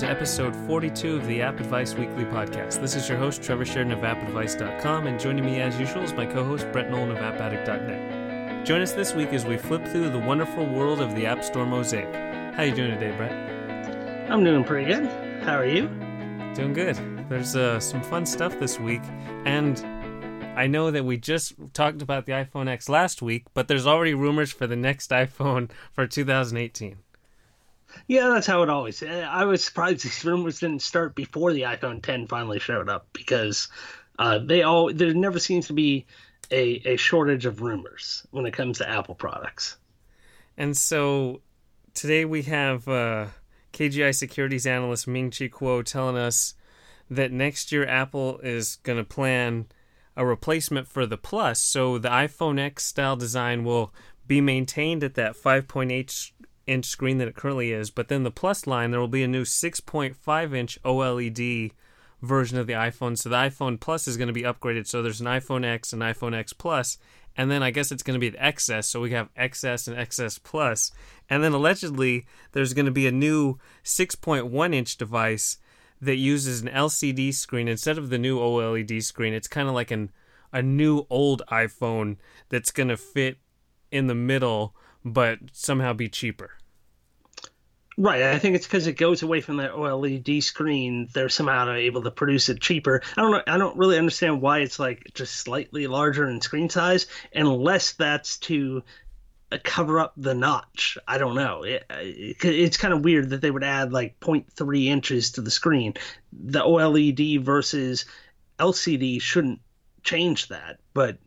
to episode 42 of the App Advice Weekly podcast. This is your host, Trevor Sheridan of AppAdvice.com, and joining me as usual is my co host, Brett Nolan of AppAddict.net. Join us this week as we flip through the wonderful world of the App Store mosaic. How are you doing today, Brett? I'm doing pretty good. How are you? Doing good. There's uh, some fun stuff this week, and I know that we just talked about the iPhone X last week, but there's already rumors for the next iPhone for 2018. Yeah, that's how it always. I was surprised these rumors didn't start before the iPhone 10 finally showed up because uh, they all there never seems to be a, a shortage of rumors when it comes to Apple products. And so today we have uh, KGI securities analyst Ming Chi Kuo telling us that next year Apple is going to plan a replacement for the Plus, so the iPhone X style design will be maintained at that 5.8 inch screen that it currently is, but then the Plus line there will be a new 6.5 inch OLED version of the iPhone. So the iPhone Plus is going to be upgraded. So there's an iPhone X and iPhone X Plus, and then I guess it's going to be the XS. So we have XS and XS Plus, and then allegedly there's going to be a new 6.1 inch device that uses an LCD screen instead of the new OLED screen. It's kind of like an a new old iPhone that's going to fit in the middle but somehow be cheaper. Right. I think it's because it goes away from that OLED screen. They're somehow able to produce it cheaper. I don't know. I don't really understand why it's like just slightly larger in screen size, unless that's to uh, cover up the notch. I don't know. It, it, it's kind of weird that they would add like 0.3 inches to the screen. The OLED versus LCD shouldn't change that, but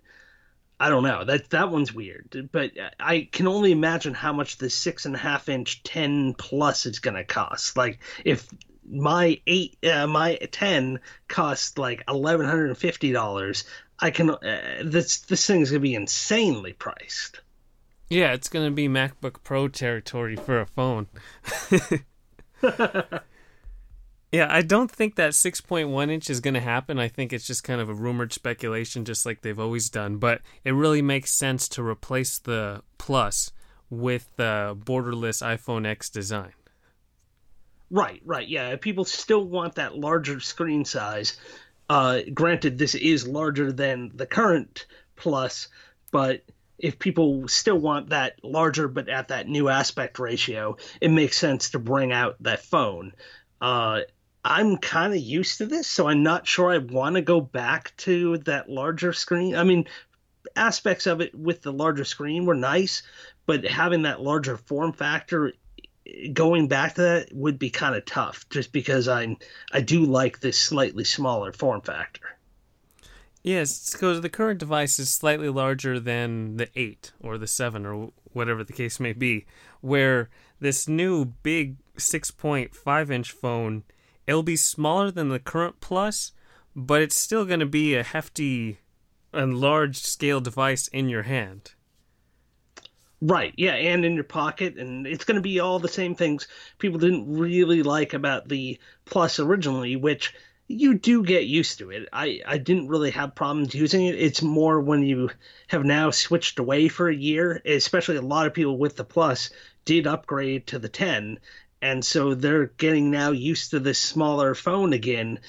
I don't know. That that one's weird, but I can only imagine how much the six and a half inch ten plus is going to cost. Like if my eight, uh, my ten cost like eleven hundred and fifty dollars, I can. Uh, this this thing is going to be insanely priced. Yeah, it's going to be MacBook Pro territory for a phone. Yeah, I don't think that 6.1 inch is going to happen. I think it's just kind of a rumored speculation, just like they've always done. But it really makes sense to replace the Plus with the borderless iPhone X design. Right, right. Yeah, people still want that larger screen size. Uh, granted, this is larger than the current Plus, but if people still want that larger but at that new aspect ratio, it makes sense to bring out that phone. Uh, I'm kind of used to this, so I'm not sure I want to go back to that larger screen. I mean, aspects of it with the larger screen were nice, but having that larger form factor going back to that would be kind of tough just because I'm I do like this slightly smaller form factor. Yes, because the current device is slightly larger than the 8 or the 7 or whatever the case may be, where this new big 6.5 inch phone It'll be smaller than the current Plus, but it's still going to be a hefty and large scale device in your hand. Right, yeah, and in your pocket, and it's going to be all the same things people didn't really like about the Plus originally, which you do get used to it. I, I didn't really have problems using it. It's more when you have now switched away for a year, especially a lot of people with the Plus did upgrade to the 10 and so they're getting now used to this smaller phone again.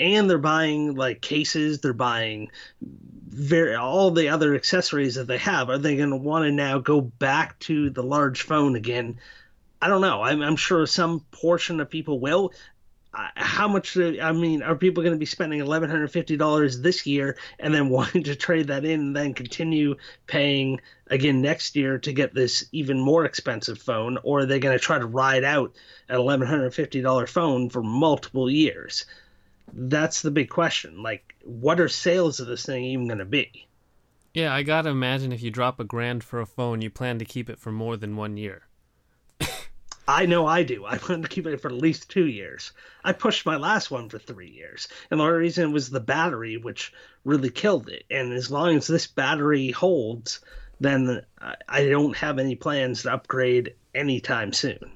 And they're buying like cases. They're buying very all the other accessories that they have. Are they going to want to now go back to the large phone again? I don't know. I'm, I'm sure some portion of people will how much uh, i mean are people going to be spending $1150 this year and then wanting to trade that in and then continue paying again next year to get this even more expensive phone? Or are they going to try to ride out an $1150 phone for multiple years? That's the big question. Like what are sales of this thing even going to be? Yeah i gotta imagine if you drop a grand for a phone you plan to keep it for more than one year I know I do. I wanted to keep it for at least two years. I pushed my last one for three years. And the only reason was the battery, which really killed it. And as long as this battery holds, then I don't have any plans to upgrade anytime soon.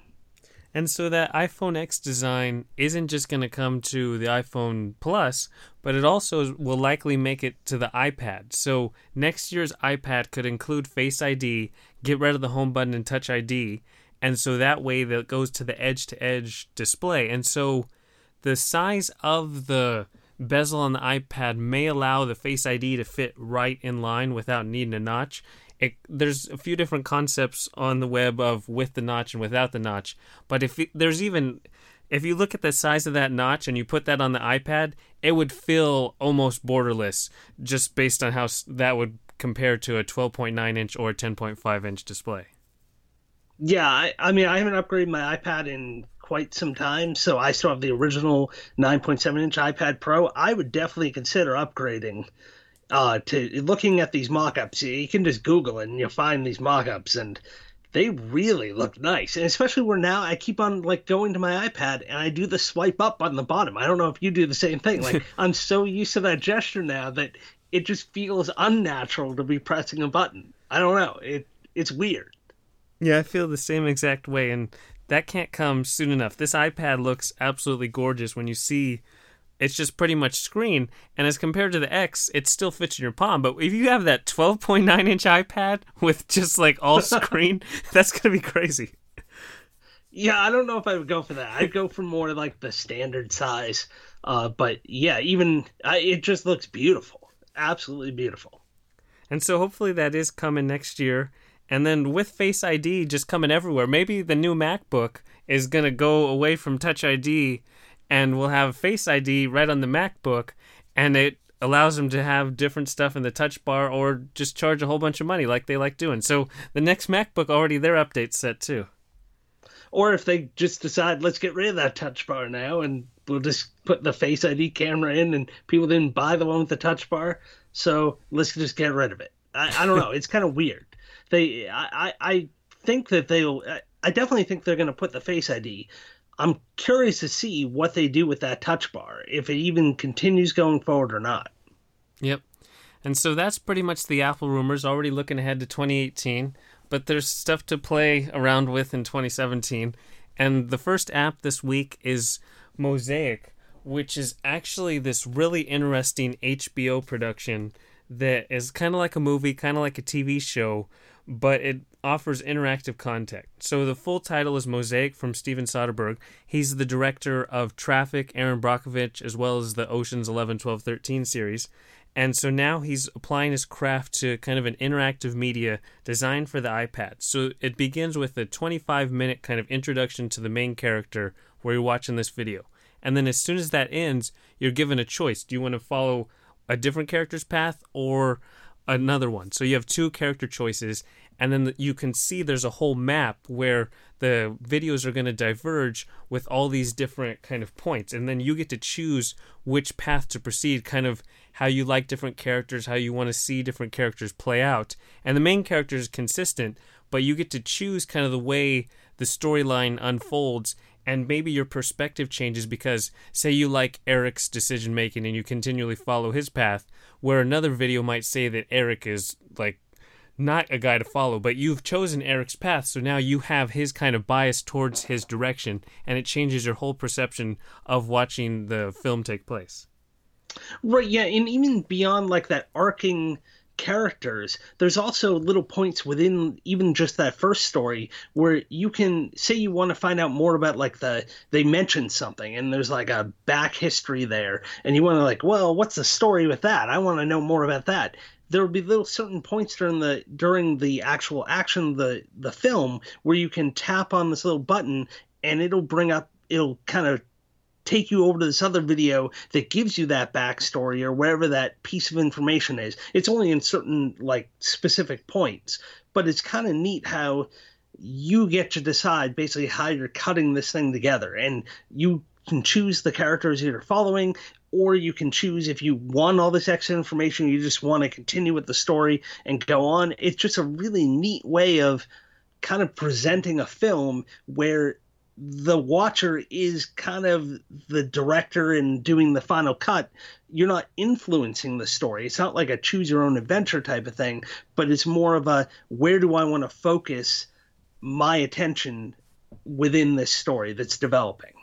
And so that iPhone X design isn't just going to come to the iPhone Plus, but it also will likely make it to the iPad. So next year's iPad could include Face ID, get rid of the home button and Touch ID, and so that way that goes to the edge to edge display. And so the size of the bezel on the iPad may allow the Face ID to fit right in line without needing a notch. It, there's a few different concepts on the web of with the notch and without the notch, but if it, there's even if you look at the size of that notch and you put that on the iPad, it would feel almost borderless just based on how that would compare to a 12.9 inch or 10.5 inch display. Yeah, I, I mean, I haven't upgraded my iPad in quite some time, so I still have the original 9.7 inch iPad Pro. I would definitely consider upgrading. Uh, to looking at these mock-ups, you can just Google it and you'll find these mock-ups, and they really look nice. And especially where now I keep on like going to my iPad and I do the swipe up on the bottom. I don't know if you do the same thing. Like I'm so used to that gesture now that it just feels unnatural to be pressing a button. I don't know. It it's weird. Yeah, I feel the same exact way, and that can't come soon enough. This iPad looks absolutely gorgeous when you see it's just pretty much screen, and as compared to the X, it still fits in your palm. But if you have that 12.9 inch iPad with just like all screen, that's gonna be crazy. Yeah, I don't know if I would go for that. I'd go for more like the standard size. Uh, but yeah, even uh, it just looks beautiful, absolutely beautiful. And so hopefully that is coming next year. And then with Face ID just coming everywhere, maybe the new MacBook is going to go away from Touch ID and we'll have Face ID right on the MacBook and it allows them to have different stuff in the touch bar or just charge a whole bunch of money like they like doing. So the next MacBook already their update set too. Or if they just decide let's get rid of that touch bar now and we'll just put the Face ID camera in and people didn't buy the one with the touch bar, so let's just get rid of it. I, I don't know. it's kind of weird they I I think that they'll I definitely think they're going to put the Face ID. I'm curious to see what they do with that touch bar, if it even continues going forward or not. Yep. And so that's pretty much the Apple rumors, already looking ahead to 2018. But there's stuff to play around with in 2017. And the first app this week is Mosaic, which is actually this really interesting HBO production that is kind of like a movie, kind of like a TV show, but it offers interactive content. So the full title is Mosaic from Steven Soderbergh. He's the director of Traffic, Erin Brockovich, as well as the Ocean's 11, 12, 13 series. And so now he's applying his craft to kind of an interactive media designed for the iPad. So it begins with a 25 minute kind of introduction to the main character where you're watching this video. And then as soon as that ends, you're given a choice. Do you want to follow a different character's path or another one. So you have two character choices, and then you can see there's a whole map where the videos are going to diverge with all these different kind of points, and then you get to choose which path to proceed, kind of how you like different characters, how you want to see different characters play out. And the main character is consistent, but you get to choose kind of the way the storyline unfolds and maybe your perspective changes because say you like Eric's decision making and you continually follow his path where another video might say that Eric is like not a guy to follow but you've chosen Eric's path so now you have his kind of bias towards his direction and it changes your whole perception of watching the film take place. Right yeah and even beyond like that arcing characters, there's also little points within even just that first story where you can say you want to find out more about like the they mentioned something and there's like a back history there and you want to like, well, what's the story with that? I want to know more about that. There will be little certain points during the during the actual action the the film where you can tap on this little button and it'll bring up it'll kind of take you over to this other video that gives you that backstory or wherever that piece of information is. It's only in certain like specific points, but it's kind of neat how you get to decide basically how you're cutting this thing together and you can choose the characters you're following or you can choose if you want all this extra information you just want to continue with the story and go on it's just a really neat way of kind of presenting a film where the watcher is kind of the director and doing the final cut you're not influencing the story it's not like a choose your own adventure type of thing but it's more of a where do i want to focus my attention within this story that's developing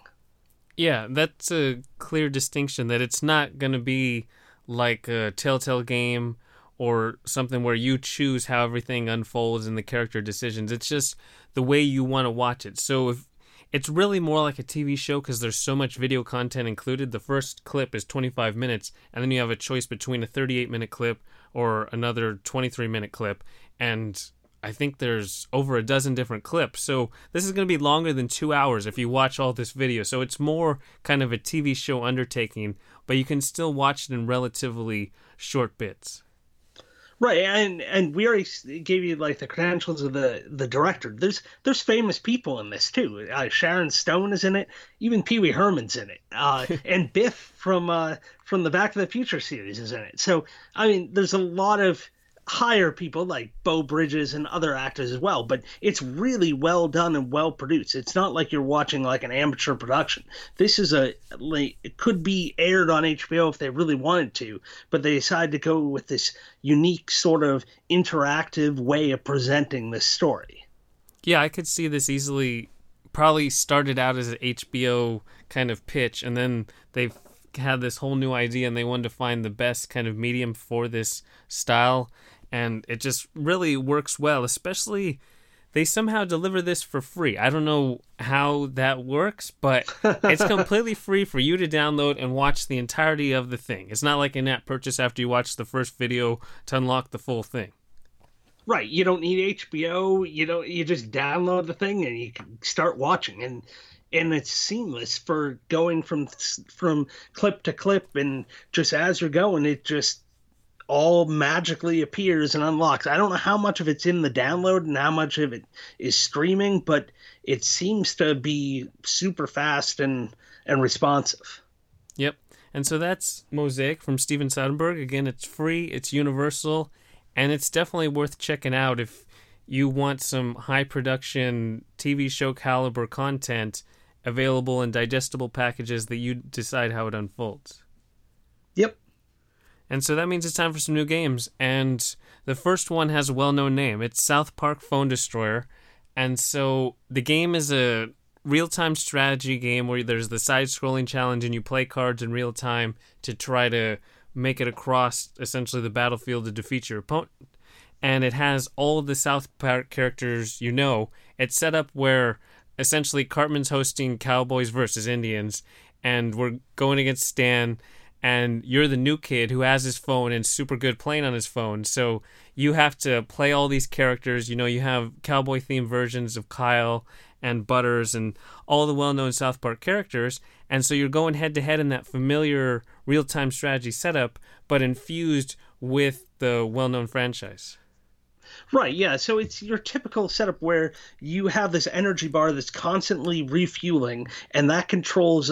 yeah that's a clear distinction that it's not going to be like a telltale game or something where you choose how everything unfolds and the character decisions. It's just the way you want to watch it. So if it's really more like a TV show because there's so much video content included. The first clip is 25 minutes, and then you have a choice between a 38 minute clip or another 23 minute clip. And I think there's over a dozen different clips. So this is going to be longer than two hours if you watch all this video. So it's more kind of a TV show undertaking, but you can still watch it in relatively short bits. Right, and and we already gave you like the credentials of the the director. There's there's famous people in this too. Uh, Sharon Stone is in it. Even Pee Wee Herman's in it. Uh, and Biff from uh, from the Back to the Future series is in it. So I mean, there's a lot of hire people like Beau Bridges and other actors as well, but it's really well done and well produced. It's not like you're watching like an amateur production. This is a like it could be aired on HBO if they really wanted to, but they decided to go with this unique sort of interactive way of presenting this story. Yeah, I could see this easily probably started out as an HBO kind of pitch and then they've had this whole new idea and they wanted to find the best kind of medium for this style and it just really works well especially they somehow deliver this for free. I don't know how that works but it's completely free for you to download and watch the entirety of the thing. It's not like an app purchase after you watch the first video to unlock the full thing. Right you don't need hbo you don't you just download the thing and you can start watching and and it's seamless for going from from clip to clip and just as you're going it just all magically appears and unlocks. I don't know how much of it's in the download and how much of it is streaming, but it seems to be super fast and and responsive. Yep. And so that's Mosaic from Steven Soderbergh. Again, it's free, it's universal, and it's definitely worth checking out if you want some high production TV show caliber content available in digestible packages that you decide how it unfolds. And so that means it's time for some new games. And the first one has a well known name it's South Park Phone Destroyer. And so the game is a real time strategy game where there's the side scrolling challenge and you play cards in real time to try to make it across essentially the battlefield to defeat your opponent. And it has all the South Park characters you know. It's set up where essentially Cartman's hosting Cowboys versus Indians, and we're going against Stan and you're the new kid who has his phone and super good playing on his phone. So you have to play all these characters. You know, you have cowboy themed versions of Kyle and Butters and all the well known South Park characters. And so you're going head to head in that familiar real time strategy setup, but infused with the well known franchise. Right, yeah. So it's your typical setup where you have this energy bar that's constantly refueling, and that controls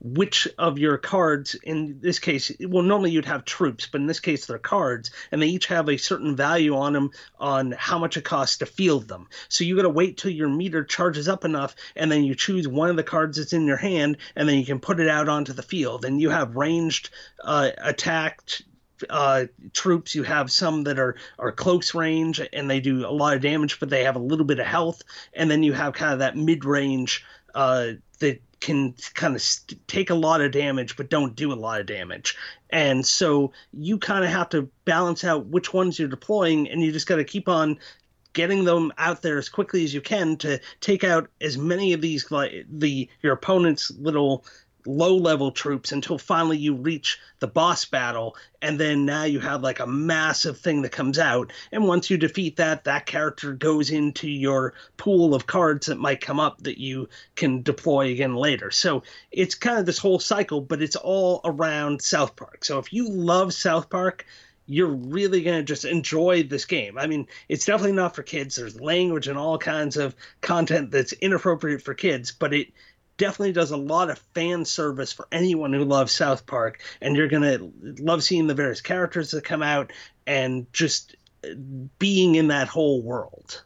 which of your cards, in this case, well, normally you'd have troops, but in this case, they're cards, and they each have a certain value on them on how much it costs to field them. So you got to wait till your meter charges up enough, and then you choose one of the cards that's in your hand, and then you can put it out onto the field. And you have ranged uh, attacked uh, troops. You have some that are are close range and they do a lot of damage, but they have a little bit of health. And then you have kind of that mid range uh, that can kind of st- take a lot of damage but don't do a lot of damage. And so you kind of have to balance out which ones you're deploying, and you just got to keep on getting them out there as quickly as you can to take out as many of these like the your opponent's little low level troops until finally you reach the boss battle and then now you have like a massive thing that comes out and once you defeat that that character goes into your pool of cards that might come up that you can deploy again later so it's kind of this whole cycle but it's all around south park so if you love south park you're really going to just enjoy this game. I mean, it's definitely not for kids. There's language and all kinds of content that's inappropriate for kids, but it definitely does a lot of fan service for anyone who loves South Park, and you're gonna love seeing the various characters that come out and just being in that whole world.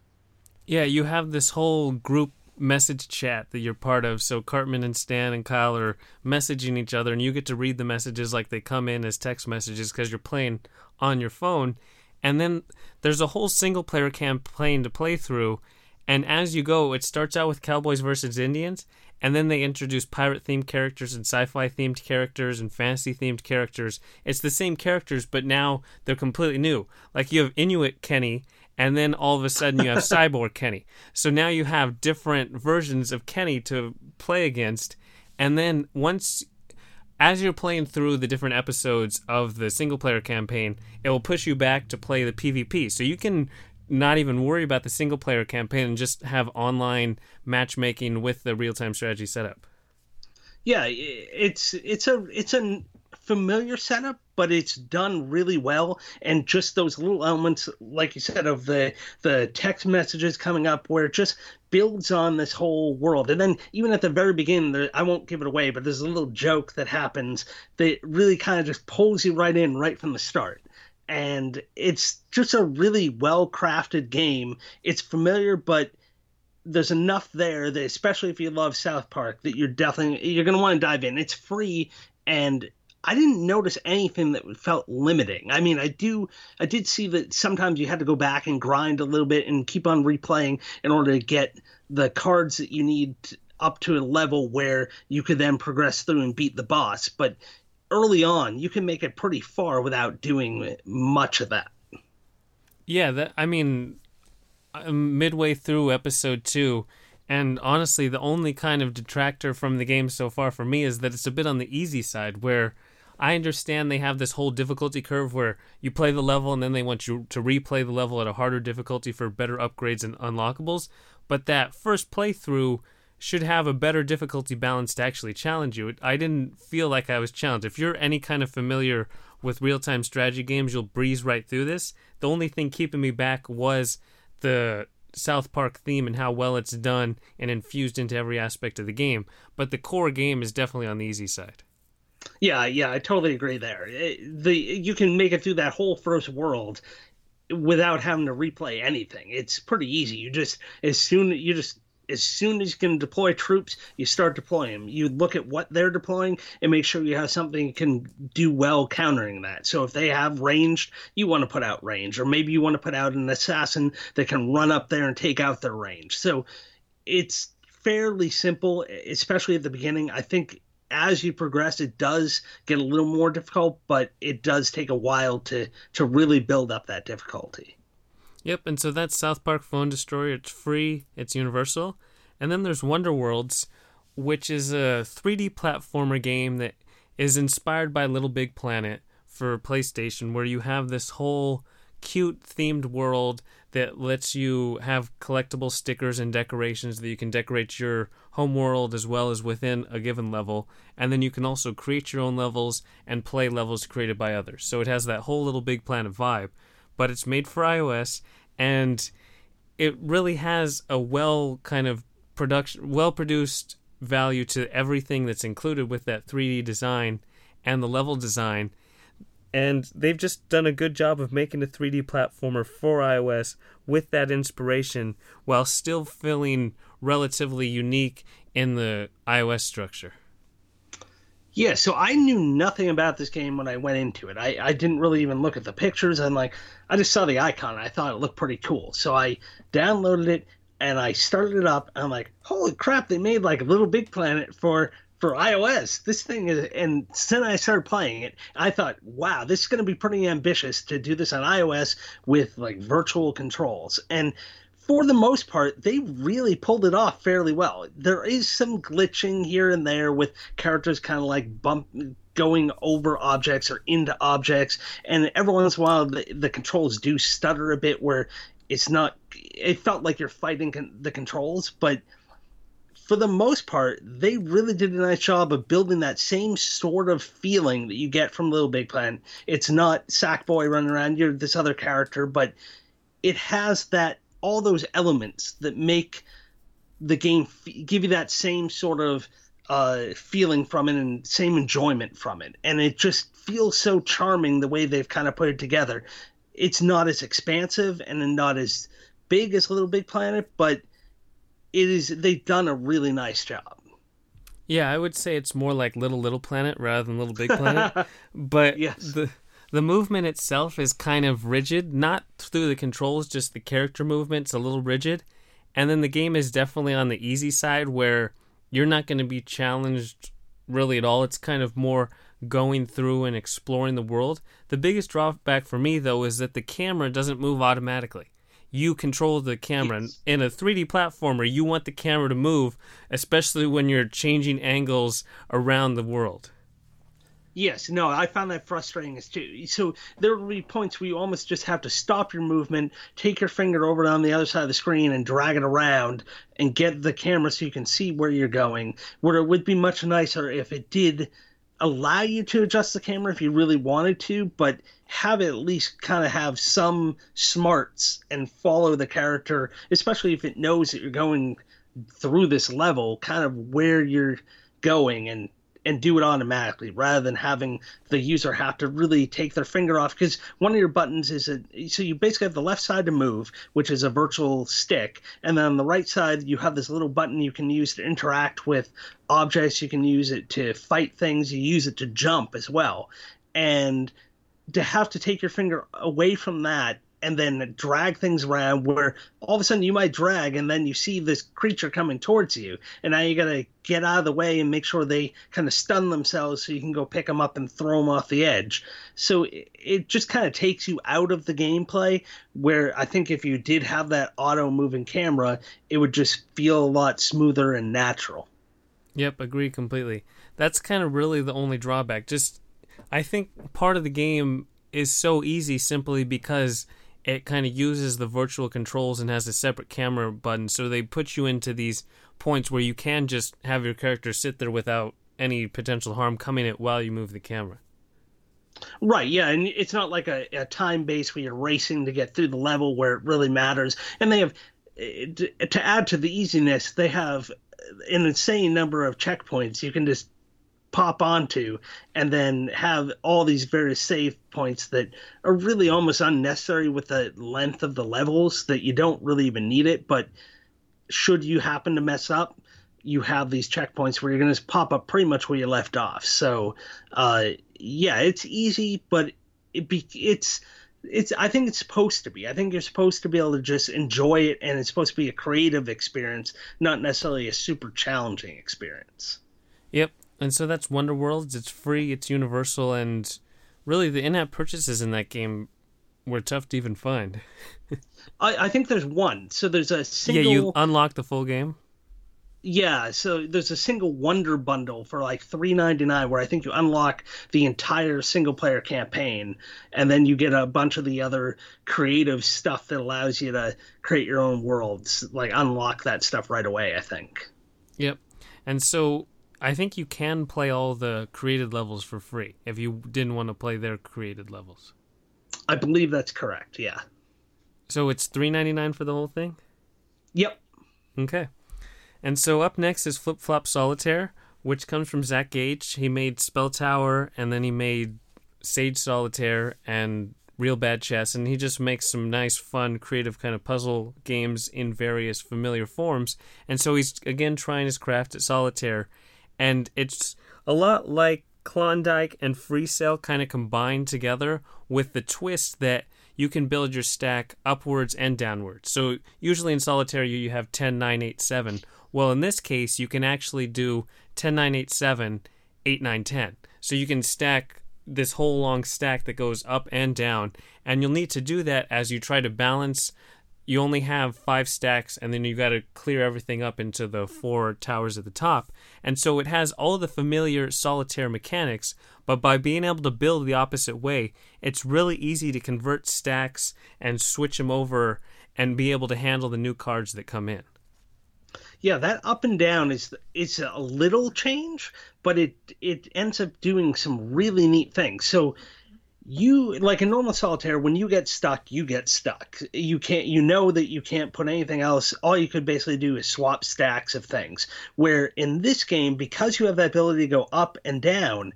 Yeah, you have this whole group message chat that you're part of. So Cartman and Stan and Kyle are messaging each other, and you get to read the messages like they come in as text messages because you're playing on your phone. And then there's a whole single player campaign to play through. And as you go, it starts out with Cowboys versus Indians, and then they introduce pirate themed characters and sci-fi themed characters and fantasy themed characters. It's the same characters, but now they're completely new. Like you have Inuit Kenny, and then all of a sudden you have Cyborg Kenny. So now you have different versions of Kenny to play against, and then once as you're playing through the different episodes of the single player campaign, it will push you back to play the PvP. So you can not even worry about the single player campaign and just have online matchmaking with the real time strategy setup. Yeah, it's it's a it's a familiar setup, but it's done really well. And just those little elements, like you said, of the the text messages coming up, where it just builds on this whole world. And then even at the very beginning, I won't give it away, but there's a little joke that happens that really kind of just pulls you right in right from the start. And it's just a really well crafted game. It's familiar, but there's enough there that especially if you love South Park that you're definitely you're going to want to dive in. It's free and I didn't notice anything that felt limiting. I mean, I do, I did see that sometimes you had to go back and grind a little bit and keep on replaying in order to get the cards that you need up to a level where you could then progress through and beat the boss. But early on, you can make it pretty far without doing much of that. Yeah, that I mean, midway through episode two, and honestly, the only kind of detractor from the game so far for me is that it's a bit on the easy side, where I understand they have this whole difficulty curve where you play the level and then they want you to replay the level at a harder difficulty for better upgrades and unlockables. But that first playthrough should have a better difficulty balance to actually challenge you. I didn't feel like I was challenged. If you're any kind of familiar with real time strategy games, you'll breeze right through this. The only thing keeping me back was the South Park theme and how well it's done and infused into every aspect of the game. But the core game is definitely on the easy side. Yeah, yeah, I totally agree there. Eh, the you can make it through that whole first world without having to replay anything. It's pretty easy. You just as soon you just as soon as you can deploy troops, you start deploying them. You look at what they're deploying and make sure you have something you can do well countering that. So if they have ranged, you want to put out range, or maybe you want to put out an assassin that can run up there and take out their range. So it's fairly simple, especially at the beginning. I think as you progress, it does get a little more difficult, but it does take a while to to really build up that difficulty. Yep, and so that's South Park Phone Destroyer. It's free, it's universal. And then there's Wonder Worlds, which is a 3D platformer game that is inspired by Little Big Planet for PlayStation, where you have this whole cute themed world that lets you have collectible stickers and decorations that you can decorate your home world as well as within a given level. And then you can also create your own levels and play levels created by others. So it has that whole little big planet vibe, but it's made for iOS and it really has a well kind of production, well produced value to everything that's included with that 3D design and the level design and they've just done a good job of making a 3D platformer for iOS with that inspiration while still feeling relatively unique in the iOS structure. Yeah, so I knew nothing about this game when I went into it. I, I didn't really even look at the pictures. I'm like, I just saw the icon. I thought it looked pretty cool. So I downloaded it and I started it up. I'm like, holy crap, they made like a Little Big Planet for for iOS. This thing is, and then I started playing it. I thought, wow, this is going to be pretty ambitious to do this on iOS with like virtual controls. And for the most part, they really pulled it off fairly well. There is some glitching here and there with characters kind of like bump going over objects or into objects, and every once in a while the, the controls do stutter a bit where it's not. It felt like you're fighting con- the controls, but for the most part, they really did a nice job of building that same sort of feeling that you get from Little Big Planet. It's not Sackboy running around, you're this other character, but it has that all those elements that make the game f- give you that same sort of uh, feeling from it and same enjoyment from it. And it just feels so charming the way they've kind of put it together. It's not as expansive and not as big as Little Big Planet, but it is they've done a really nice job. Yeah, I would say it's more like Little Little Planet rather than Little Big Planet. but yes. the the movement itself is kind of rigid, not through the controls, just the character movement's a little rigid. And then the game is definitely on the easy side where you're not going to be challenged really at all. It's kind of more going through and exploring the world. The biggest drawback for me, though, is that the camera doesn't move automatically. You control the camera. Yes. In a 3D platformer, you want the camera to move, especially when you're changing angles around the world. Yes, no, I found that frustrating as too. So there will be points where you almost just have to stop your movement, take your finger over on the other side of the screen, and drag it around and get the camera so you can see where you're going. Where it would be much nicer if it did allow you to adjust the camera if you really wanted to, but have it at least kind of have some smarts and follow the character, especially if it knows that you're going through this level, kind of where you're going and and do it automatically rather than having the user have to really take their finger off because one of your buttons is a so you basically have the left side to move which is a virtual stick and then on the right side you have this little button you can use to interact with objects. You can use it to fight things. You use it to jump as well. And to have to take your finger away from that and then drag things around where all of a sudden you might drag and then you see this creature coming towards you and now you got to get out of the way and make sure they kind of stun themselves so you can go pick them up and throw them off the edge so it, it just kind of takes you out of the gameplay where i think if you did have that auto moving camera it would just feel a lot smoother and natural Yep, agree completely. That's kind of really the only drawback. Just I think part of the game is so easy simply because it kind of uses the virtual controls and has a separate camera button so they put you into these points where you can just have your character sit there without any potential harm coming at while you move the camera. Right, yeah, and it's not like a, a time base where you're racing to get through the level where it really matters. And they have, eh, to add to the easiness, they have an insane number of checkpoints you can just pop onto and then have all these various save points that are really almost unnecessary with the length of the levels that you don't really even need it. But should you happen to mess up, you have these checkpoints where you're going to pop up pretty much where you left off. So, uh, yeah, it's easy, but it be, it's it's I think it's supposed to be. I think you're supposed to be able to just enjoy it and it's supposed to be a creative experience, not necessarily a super challenging experience. Yep. And so that's Wonder Worlds. It's free, it's universal, and really the in app purchases in that game were tough to even find. I, I think there's one. So there's a single Yeah, you unlock the full game. Yeah, so there's a single Wonder Bundle for like three ninety nine, where I think you unlock the entire single player campaign, and then you get a bunch of the other creative stuff that allows you to create your own worlds. Like unlock that stuff right away. I think. Yep. And so I think you can play all the created levels for free if you didn't want to play their created levels. I believe that's correct. Yeah. So it's three ninety nine for the whole thing. Yep. Okay. And so up next is Flip Flop Solitaire, which comes from Zach Gage. He made Spell Tower, and then he made Sage Solitaire and Real Bad Chess, and he just makes some nice, fun, creative kind of puzzle games in various familiar forms. And so he's again trying his craft at Solitaire, and it's a lot like Klondike and Free Cell kind of combined together with the twist that you can build your stack upwards and downwards. So usually in solitaire you, you have 10 9 8 7. Well, in this case you can actually do 10 9 8 7 8 9 10. So you can stack this whole long stack that goes up and down and you'll need to do that as you try to balance you only have five stacks and then you got to clear everything up into the four towers at the top and so it has all the familiar solitaire mechanics but by being able to build the opposite way it's really easy to convert stacks and switch them over and be able to handle the new cards that come in Yeah, that up and down is it's a little change, but it it ends up doing some really neat things. So you like in normal solitaire when you get stuck you get stuck. You can't you know that you can't put anything else. All you could basically do is swap stacks of things. Where in this game because you have the ability to go up and down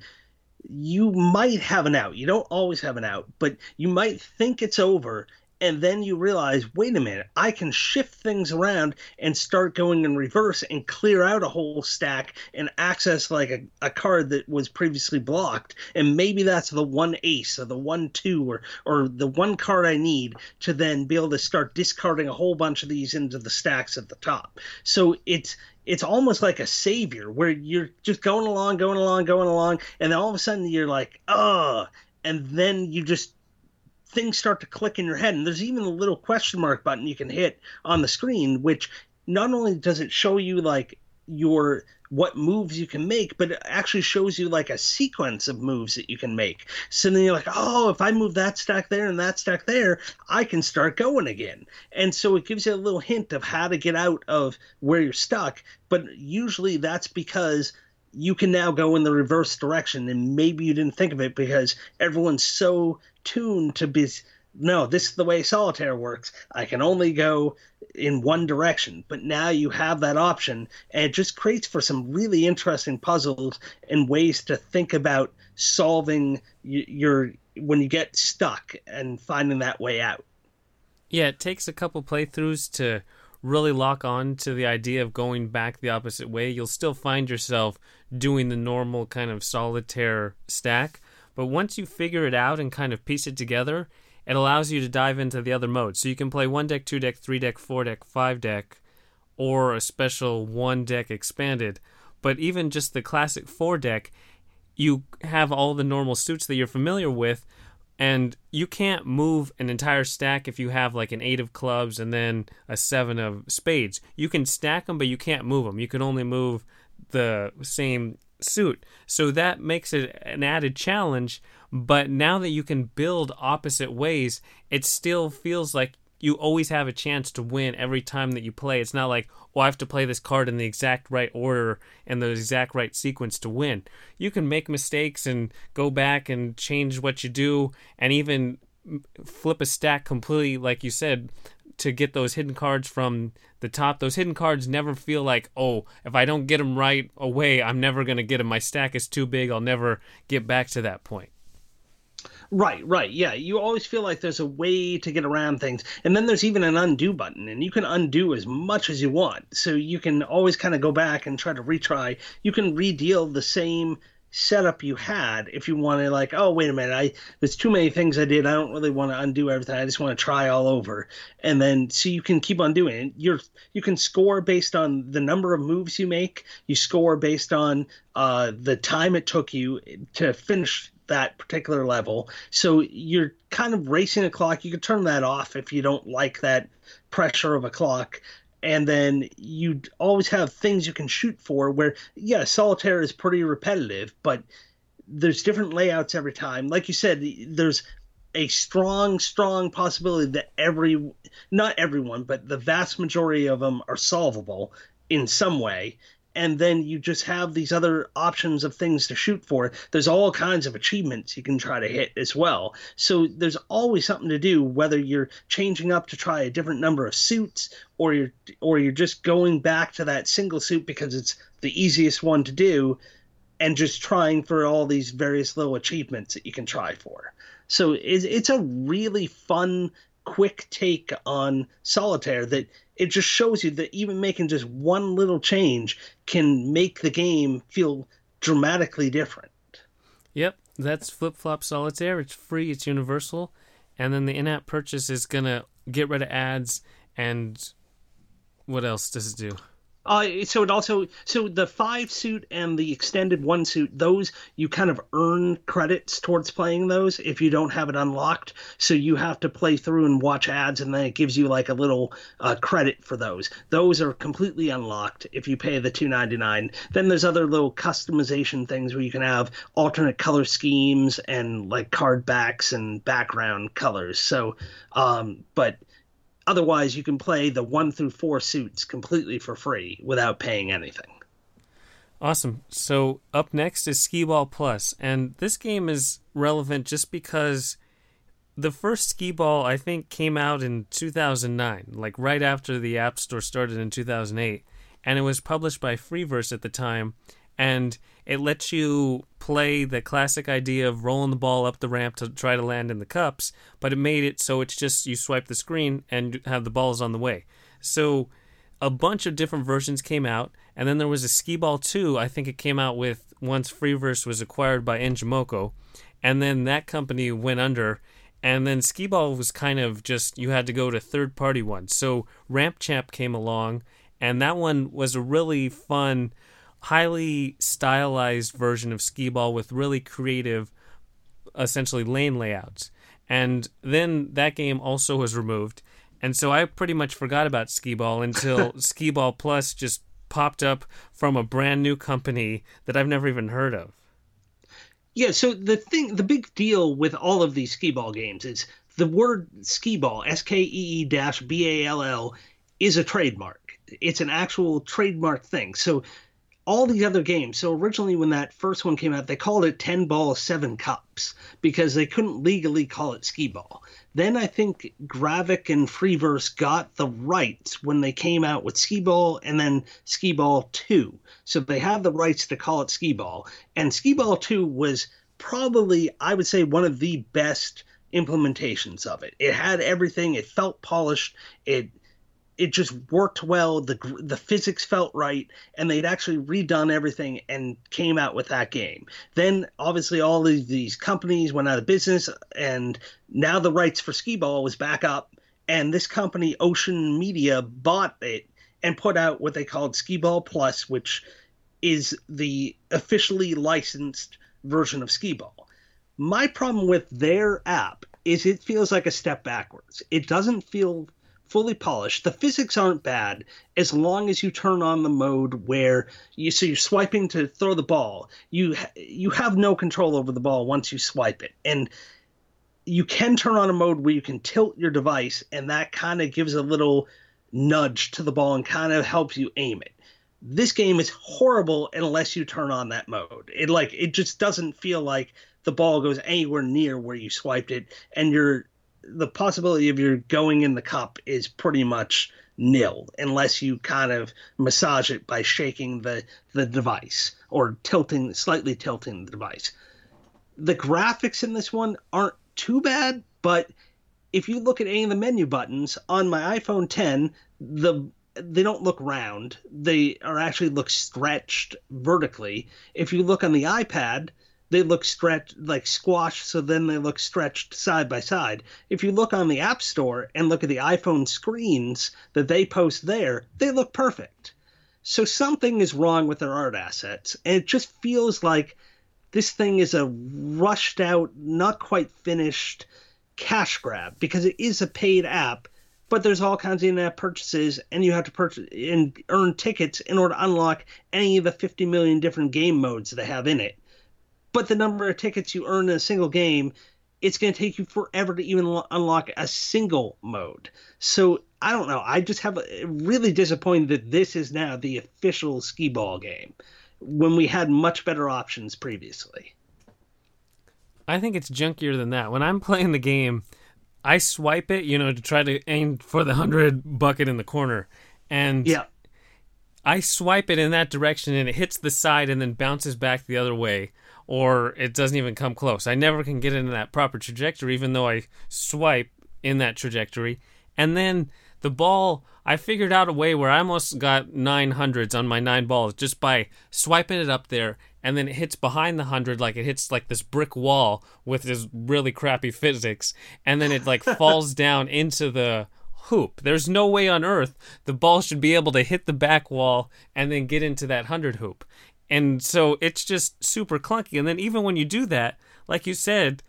you might have an out. You don't always have an out but you might think it's over and then you realize wait a minute i can shift things around and start going in reverse and clear out a whole stack and access like a, a card that was previously blocked. And maybe that's the one ace or the one two or or the one card i need to then be able to start discarding a whole bunch of these into the stacks at the top. So it's it's almost like a savior where you're just going along going along going along and then all of a sudden you're like oh and then you just things start to click in your head. And there's even a little question mark button you can hit on the screen, which not only does it show you like your what moves you can make, but it actually shows you like a sequence of moves that you can make. So then you're like, oh, if I move that stack there and that stack there, I can start going again. And so it gives you a little hint of how to get out of where you're stuck. But usually that's because you can now go in the reverse direction and maybe you didn't think of it because everyone's so tuned to be no this is the way solitaire works. I can only go in one direction. But now you have that option and it just creates for some really interesting puzzles and ways to think about solving your when you get stuck and finding that way out. Yeah it takes a couple playthroughs to really lock on to the idea of going back the opposite way, you'll still find yourself doing the normal kind of solitaire stack. But once you figure it out and kind of piece it together, it allows you to dive into the other modes. So you can play one deck, two deck, three deck, four deck, five deck, or a special one deck expanded. But even just the classic four deck, you have all the normal suits that you're familiar with, and you can't move an entire stack if you have like an eight of clubs and then a seven of spades. You can stack them, but you can't move them. You can only move the same suit. So that makes it an added challenge. But now that you can build opposite ways, it still feels like you always have a chance to win every time that you play. It's not like, oh, I have to play this card in the exact right order and the exact right sequence to win. You can make mistakes and go back and change what you do and even flip a stack completely, like you said, to get those hidden cards from the top. Those hidden cards never feel like, oh, if I don't get them right away, I'm never going to get them. My stack is too big. I'll never get back to that point. Right, right. Yeah, you always feel like there's a way to get around things. And then there's even an undo button, and you can undo as much as you want. So you can always kind of go back and try to retry. You can redeal the same setup you had if you want to like oh wait a minute i there's too many things i did i don't really want to undo everything i just want to try all over. And then so you can keep on doing it. You're you can score based on the number of moves you make. You score based on uh, the time it took you to finish that particular level. So you're kind of racing a clock. You can turn that off if you don't like that pressure of a clock and then you always have things you can shoot for where yeah solitaire is pretty repetitive but there's different layouts every time. Like you said there's a strong strong possibility that every not everyone but the vast majority of them are solvable in some way and then you just have these other options of things to shoot for. There's all kinds of achievements you can try to hit as well. So there's always something to do, whether you're changing up to try a different number of suits, or you're or you're just going back to that single suit because it's the easiest one to do, and just trying for all these various little achievements that you can try for. So it's, it's a really fun quick take on solitaire that it just shows you that even making just one little change can make the game feel dramatically different. Yep, that's Flip Flop Solitaire. It's free, it's universal, and then the in-app purchase is gonna get rid of ads and what else does it do? Uh, so it also so the five suit and the extended one suit those you kind of earn credits towards playing those if you don't have it unlocked. So you have to play through and watch ads, and then it gives you like a little uh, credit for those. Those are completely unlocked if you pay the two ninety nine. Then there's other little customization things where you can have alternate color schemes and like card backs and background colors. So, um, but Otherwise, you can play the one through four suits completely for free without paying anything. Awesome. So up next is Skee Ball Plus, and this game is relevant just because the first Skee Ball I think came out in 2009, like right after the App Store started in 2008, and it was published by Freeverse at the time. and it lets you play the classic idea of rolling the ball up the ramp to try to land in the cups, but it made it so it's just you swipe the screen and have the balls on the way. So a bunch of different versions came out, and then there was a Skee Ball 2. I think it came out with once Freeverse was acquired by Ngmoco, and then that company went under. And then Skee Ball was kind of just you had to go to third party ones. So Ramp Champ came along, and that one was a really fun, highly stylized version of Skee Ball with really creative, essentially lane layouts. And then that game also was removed. And so I pretty much forgot about Skee Ball until Skee Ball Plus just popped up from a brand new company that I've never even heard of. Yeah, so the thing, the big deal with all of these skee ball games is the word skee ball, S K E E dash B A L L, is a trademark. It's an actual trademark thing. So all these other games. So originally, when that first one came out, they called it 10 ball, 7 cups because they couldn't legally call it skee ball. Then I think Gravik and Freeverse got the rights when they came out with skee ball and then skee ball 2. So they have the rights to call it skee ball. And skee ball 2 was probably, I would say, one of the best implementations of it. It had everything, it felt polished, it it just worked well. The the physics felt right, and they'd actually redone everything and came out with that game. Then obviously all of these companies went out of business, and now the rights for Skee Ball was back up, and this company Ocean Media bought it and put out what they called Skee Ball Plus, which is the officially licensed version of Skee Ball. My problem with their app is it feels like a step backwards. It doesn't feel fully polished. The physics aren't bad as long as you turn on the mode where you so you're swiping to throw the ball. You you have no control over the ball once you swipe it, and you can turn on a mode where you can tilt your device, and that kind of gives a little nudge to the ball and kind of helps you aim it. This game is horrible unless you turn on that mode. It like it just doesn't feel like the ball goes anywhere near where you swiped it, and you're the possibility of your going in the cup is pretty much nil unless you kind of massage it by shaking the the device or tilting slightly tilting the device. The graphics in this one aren't too bad, but if you look at any of the menu buttons on my iPhone 10, the they don't look round. They are actually look stretched vertically. If you look on the iPad, they look stretched like squashed so then they look stretched side by side. If you look on the app store and look at the iphone screens that they post there they look perfect. So something is wrong with their art assets and it just feels like this thing is a rushed out not quite finished cash grab because it is a paid app but there's all kinds of in-app purchases and you have to purchase and earn tickets in order to unlock any of the 50 million different game modes they have in it but the number of tickets you earn in a single game, it's going to take you forever to even lo- unlock a single mode. So I don't know. I just have a, really disappointed that this is now the official skee ball game when we had much better options previously. I think it's junkier than that. When I'm playing the game, I swipe it, you know, to try to aim for the 100 bucket in the corner. And yeah. I swipe it in that direction and it hits the side and then bounces back the other way or it doesn't even come close. I never can get into that proper trajectory, even though I swipe in that trajectory. And then the ball, I figured out a way where I almost got nine hundreds on my nine balls just by swiping it up there, and then it hits behind the hundred, like it hits like this brick wall with this really crappy physics, and then it like falls down into the hoop. There's no way on earth the ball should be able to hit the back wall and then get into that hundred hoop. And so it's just super clunky. And then even when you do that, like you said,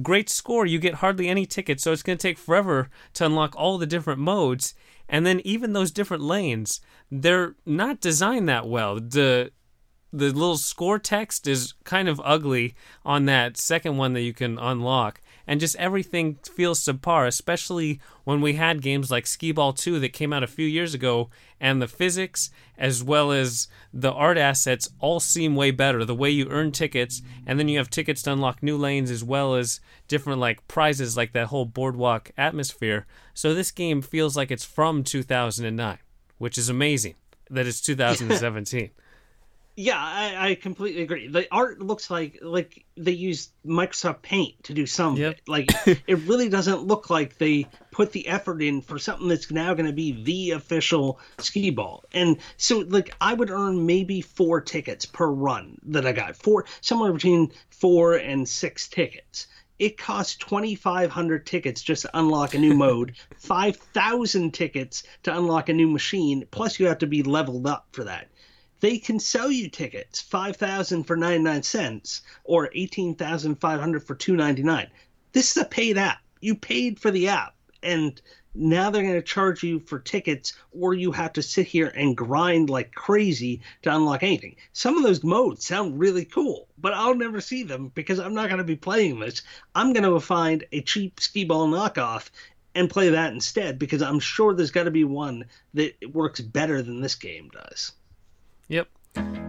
great score, you get hardly any tickets. So it's going to take forever to unlock all the different modes. And then even those different lanes, they're not designed that well. The the little score text is kind of ugly on that second one that you can unlock and just everything feels subpar, especially when we had games like Skee Ball 2 that came out a few years ago, and the physics as well as the art assets all seem way better. The way you earn tickets, and then you have tickets to unlock new lanes as well as different like prizes like that whole boardwalk atmosphere. So this game feels like it's from 2009, which is amazing that it's 2017. Yeah, I, I, completely agree. The art looks like like they used Microsoft Paint to do some yep. Like it really doesn't look like they put the effort in for something that's now going to be the official skee ball. And so like I would earn maybe four tickets per run that I got. Four somewhere between four and six tickets. It costs 2,500 tickets just to unlock a new mode, 5,000 tickets to unlock a new machine, plus you have to be leveled up for that they can sell you tickets 5000 for 99 cents or 18500 for 299 this is a paid app. You paid for the app and now they're going to charge you for tickets or you have to sit here and grind like crazy to unlock anything. Some of those modes sound really cool but i'll never see them because i'm not going to be playing this. I'm going to find a cheap skee ball knockoff and play that instead because i'm sure there's got to be one that works better than this game does Yep.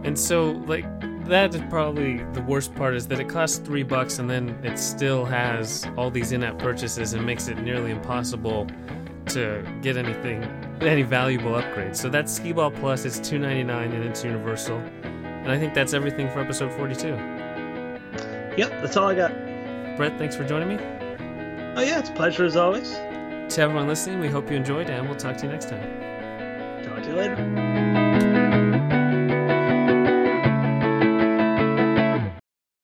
And so, like, that is probably the worst part is that it costs three bucks and then it still has all these in app purchases and makes it nearly impossible to get anything, any valuable upgrades. So that's Skee Ball Plus, it's two ninety nine and it's universal. And I think that's everything for episode 42. Yep, that's all I got. Brett, thanks for joining me. Oh, yeah, it's a pleasure as always. To everyone listening, we hope you enjoyed and we'll talk to you next time. Talk to you later.